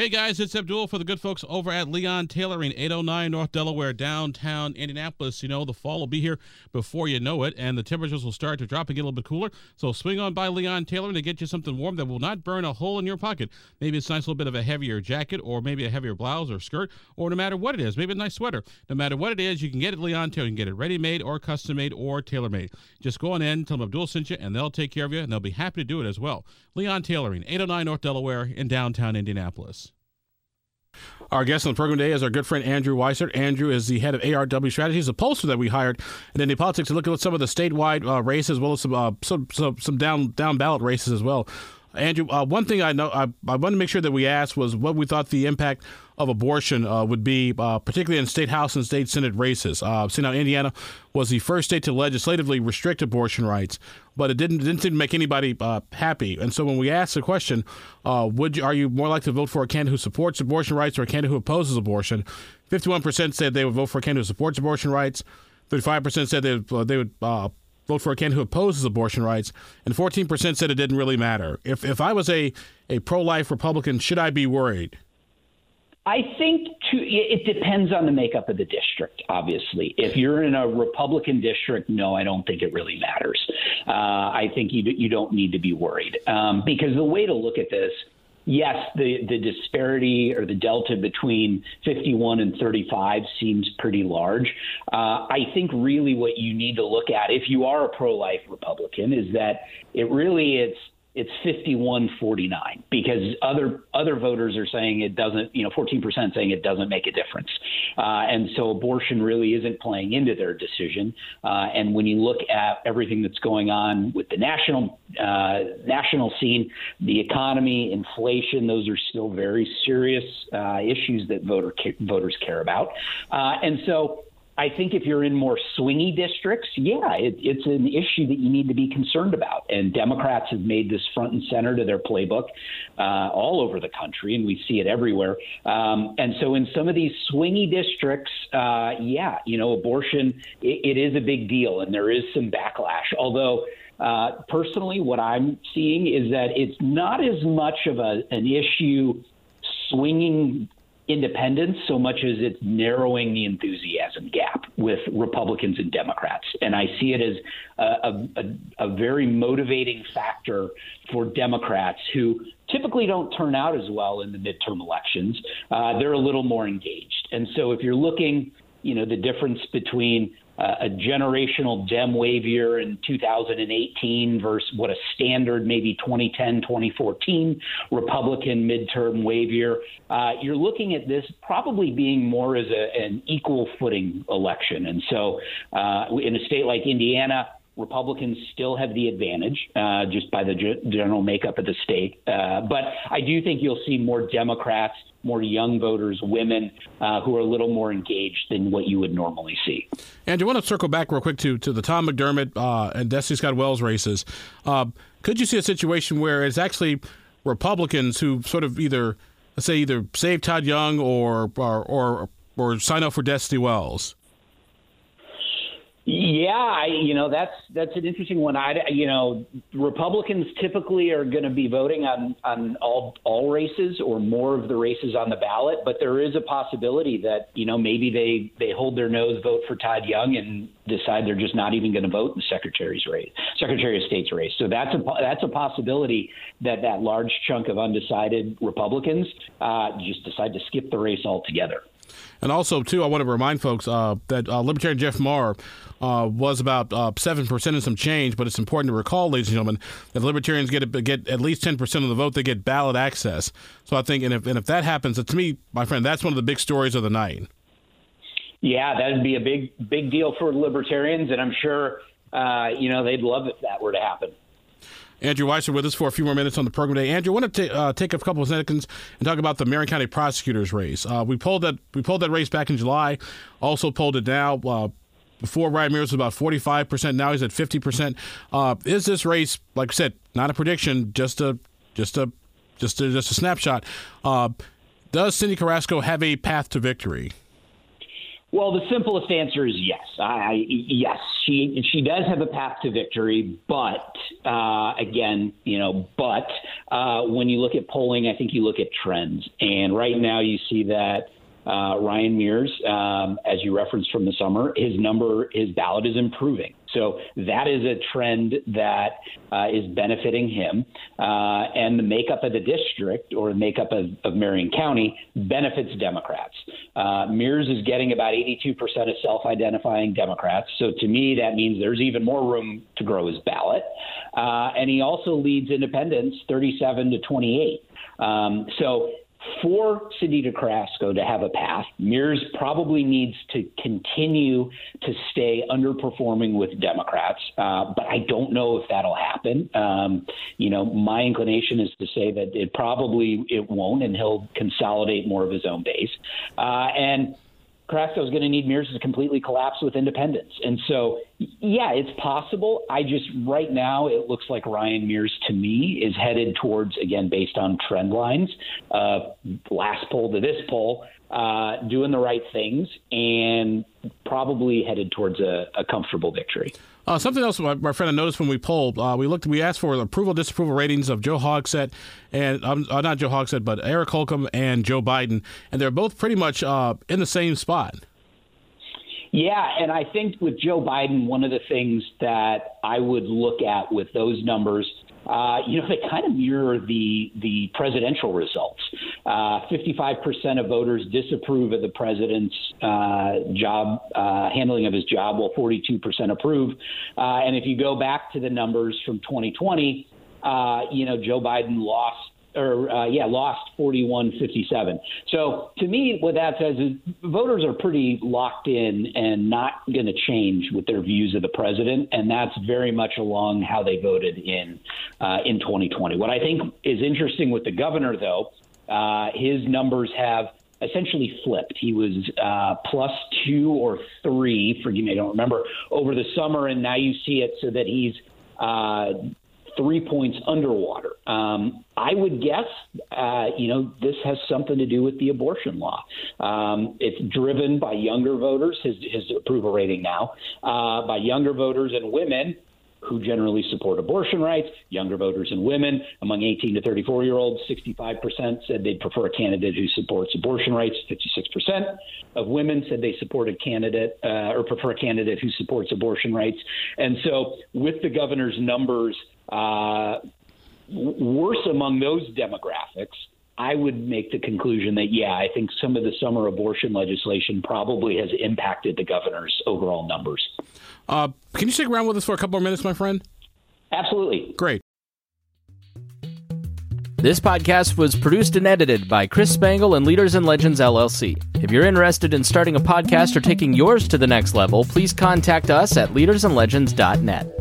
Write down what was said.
Hey guys, it's Abdul for the good folks over at Leon Tailoring, 809 North Delaware, downtown Indianapolis. You know, the fall will be here before you know it, and the temperatures will start to drop and get a little bit cooler. So swing on by Leon Tailoring to get you something warm that will not burn a hole in your pocket. Maybe it's a nice little bit of a heavier jacket, or maybe a heavier blouse or skirt, or no matter what it is, maybe a nice sweater. No matter what it is, you can get it Leon Tailoring. You can get it ready made or custom made or tailor made. Just go on in, tell them Abdul sent you, and they'll take care of you, and they'll be happy to do it as well. Leon Tailoring, 809 North Delaware in downtown Indianapolis. Our guest on the program today is our good friend Andrew Weissert. Andrew is the head of ARW Strategies, a pollster that we hired and in Indy Politics to look at some of the statewide uh, races, as well as some, uh, some, some some down down ballot races as well. Andrew, uh, one thing I know I, I wanted to make sure that we asked was what we thought the impact of abortion uh, would be, uh, particularly in state house and state senate races. Uh, see now, Indiana was the first state to legislatively restrict abortion rights, but it didn't didn't seem to make anybody uh, happy. And so when we asked the question, uh, would you, are you more likely to vote for a candidate who supports abortion rights or a candidate who opposes abortion? Fifty-one percent said they would vote for a candidate who supports abortion rights. Thirty-five percent said they would, they would vote for a candidate who opposes abortion rights, and 14% said it didn't really matter. If if I was a, a pro life Republican, should I be worried? I think to, it depends on the makeup of the district, obviously. If you're in a Republican district, no, I don't think it really matters. Uh, I think you, you don't need to be worried um, because the way to look at this yes, the, the disparity or the delta between 51 and 35 seems pretty large. Uh, I think really what you need to look at, if you are a pro life Republican, is that it really it's it's 51-49 because other other voters are saying it doesn't, you know, 14% saying it doesn't make a difference, uh, and so abortion really isn't playing into their decision. Uh, and when you look at everything that's going on with the national uh, national scene, the economy, inflation, those are still very serious uh, issues that voter voters care about, uh, and so I think if you're in more swingy districts, yeah, it, it's an issue that you need to be concerned about. And Democrats have made this front and center to their playbook uh, all over the country, and we see it everywhere. Um, and so, in some of these swingy districts, uh, yeah, you know, abortion it, it is a big deal, and there is some backlash. Although uh, personally, what I'm seeing is that it's not as much of a, an issue swinging independence so much as it's narrowing the enthusiasm gap with Republicans and Democrats. And I see it as a, a, a, very motivating factor for Democrats who typically don't turn out as well in the midterm elections. Uh, they're a little more engaged. And so if you're looking, you know, the difference between uh, a generational Dem wave year in 2018 versus what a standard maybe 2010, 2014 Republican midterm wave year. Uh, you're looking at this probably being more as a, an equal footing election. And so uh, in a state like Indiana, Republicans still have the advantage uh, just by the general makeup of the state. Uh, but I do think you'll see more Democrats, more young voters, women uh, who are a little more engaged than what you would normally see. And I want to circle back real quick to, to the Tom McDermott uh, and Destiny Scott Wells races. Uh, could you see a situation where it's actually Republicans who sort of either, say, either save Todd Young or, or, or, or sign up for Destiny Wells? Yeah, I, you know that's that's an interesting one. I, you know, Republicans typically are going to be voting on on all all races or more of the races on the ballot, but there is a possibility that you know maybe they they hold their nose, vote for Todd Young, and decide they're just not even going to vote in the secretary's race, Secretary of State's race. So that's a that's a possibility that that large chunk of undecided Republicans uh, just decide to skip the race altogether. And also, too, I want to remind folks uh, that uh, Libertarian Jeff Maurer uh, was about uh, seven percent and some change. But it's important to recall, ladies and gentlemen, that Libertarians get get at least ten percent of the vote, they get ballot access. So I think, and if and if that happens, to me, my friend, that's one of the big stories of the night. Yeah, that'd be a big big deal for Libertarians, and I'm sure uh, you know they'd love if that were to happen. Andrew Weissert with us for a few more minutes on the program today. Andrew, I want to uh, take a couple of seconds and talk about the Marion County prosecutors race. Uh, we pulled that we pulled that race back in July. Also pulled it now. Uh, before Ryan Mears was about 45%. Now he's at 50%. Uh, is this race, like I said, not a prediction, just a just a just a, just a snapshot? Uh, does Cyndi Carrasco have a path to victory? Well, the simplest answer is yes. I, yes, she she does have a path to victory, but uh, again, you know, but uh, when you look at polling, I think you look at trends, and right now you see that uh, Ryan Mears, um, as you referenced from the summer, his number, his ballot is improving. So that is a trend that uh, is benefiting him. Uh, and the makeup of the district or the makeup of, of Marion County benefits Democrats. Uh, Mears is getting about 82% of self identifying Democrats. So to me, that means there's even more room to grow his ballot. Uh, and he also leads independents 37 to 28. Um, so for Cyndi Carrasco to have a path, Mears probably needs to continue to stay underperforming with Democrats, uh, but I don't know if that'll happen. Um, you know, my inclination is to say that it probably it won't, and he'll consolidate more of his own base. Uh, and Carrasco is going to need Mears to completely collapse with independence. And so, yeah, it's possible. I just, right now, it looks like Ryan Mears to me is headed towards, again, based on trend lines, uh, last poll to this poll, uh, doing the right things and probably headed towards a, a comfortable victory. Uh, something else, my, my, friend, I noticed when we polled, uh, we looked, we asked for approval, disapproval ratings of Joe Hogsett and um, uh, not Joe Hogsett, but Eric Holcomb and Joe Biden, and they're both pretty much uh, in the same spot. Yeah, and I think with Joe Biden, one of the things that I would look at with those numbers uh, you know, they kind of mirror the the presidential results. Uh, 55% of voters disapprove of the president's uh, job uh, handling of his job, while 42% approve. Uh, and if you go back to the numbers from 2020, uh, you know, Joe Biden lost or uh, yeah, lost 41-57. So to me, what that says is voters are pretty locked in and not going to change with their views of the president, and that's very much along how they voted in uh, in 2020. What I think is interesting with the governor, though, uh, his numbers have essentially flipped. He was uh, plus two or three, forgive me, I don't remember, over the summer, and now you see it so that he's uh, three points underwater. Um, I would guess, uh, you know, this has something to do with the abortion law. Um, it's driven by younger voters, his, his approval rating now, uh, by younger voters and women who generally support abortion rights, younger voters and women. Among 18 to 34 year olds, 65% said they'd prefer a candidate who supports abortion rights. 56% of women said they support a candidate uh, or prefer a candidate who supports abortion rights. And so, with the governor's numbers uh, worse among those demographics, I would make the conclusion that, yeah, I think some of the summer abortion legislation probably has impacted the governor's overall numbers. Uh, can you stick around with us for a couple more minutes, my friend? Absolutely. Great. This podcast was produced and edited by Chris Spangle and Leaders and Legends LLC. If you're interested in starting a podcast or taking yours to the next level, please contact us at leadersandlegends.net.